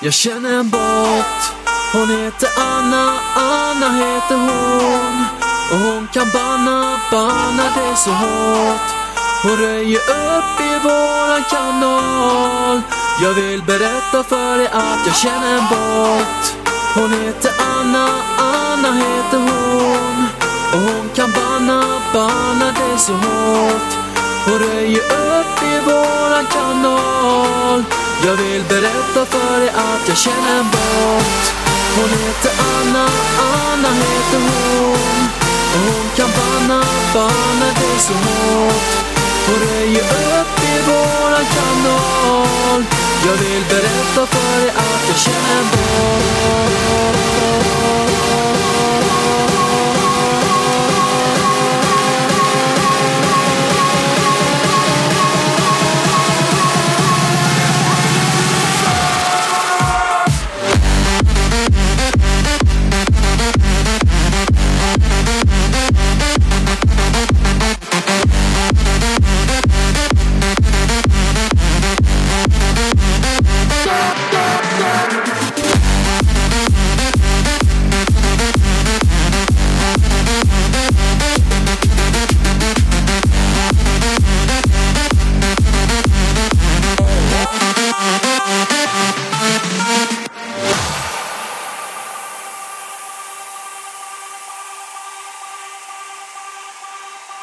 Jag känner en bot Hon heter Anna, Anna heter hon. Och hon kan banna, banna det så hårt. Hon röjer upp i våran kanal. Jag vill berätta för dig att jag känner en bot Hon heter Anna, Anna heter hon. Och hon kan banna, banna det så hårt. Hon röjer upp i våran kanal jag vill berätta för dig att jag känner en bot Hon heter Anna, Anna heter hon. Och hon kan banna, banna dig så hårt. Hon röjer upp i våran kanal. Jag vill berätta för dig att jag känner en bot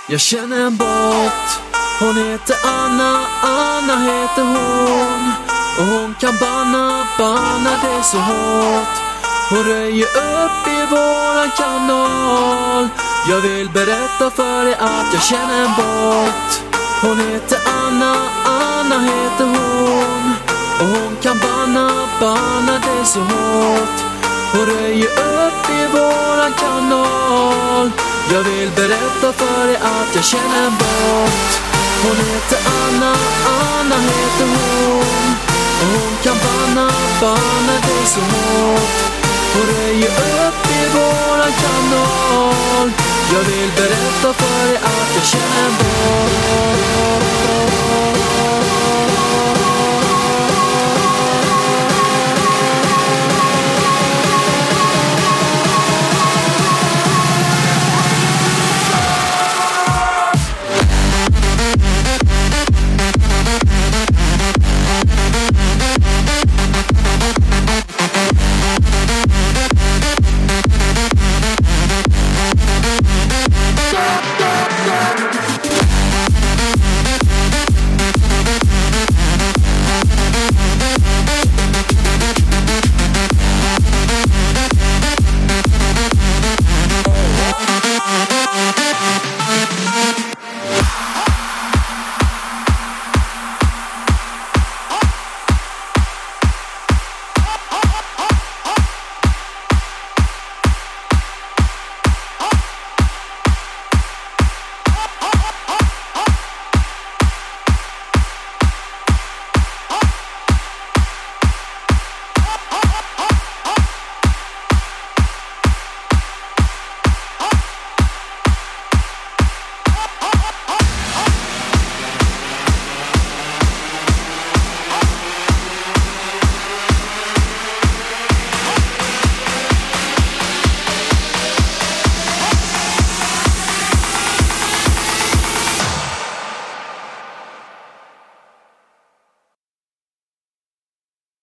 Jag känner en bot Hon heter Anna, Anna heter hon. Och hon kan banna, banna det så hårt. Hon röjer upp i våran kanal. Jag vill berätta för dig att jag känner en bot Hon heter Anna, Anna heter hon. Och hon kan banna, banna det så hårt. Hon röjer upp i våran kanal jag vill berätta för dig att jag känner en bot Hon heter Anna, Anna heter hon. Och hon kan banna, banna dig så hårt. Hon röjer upp i våran kanal. Jag vill berätta för dig att jag känner en bot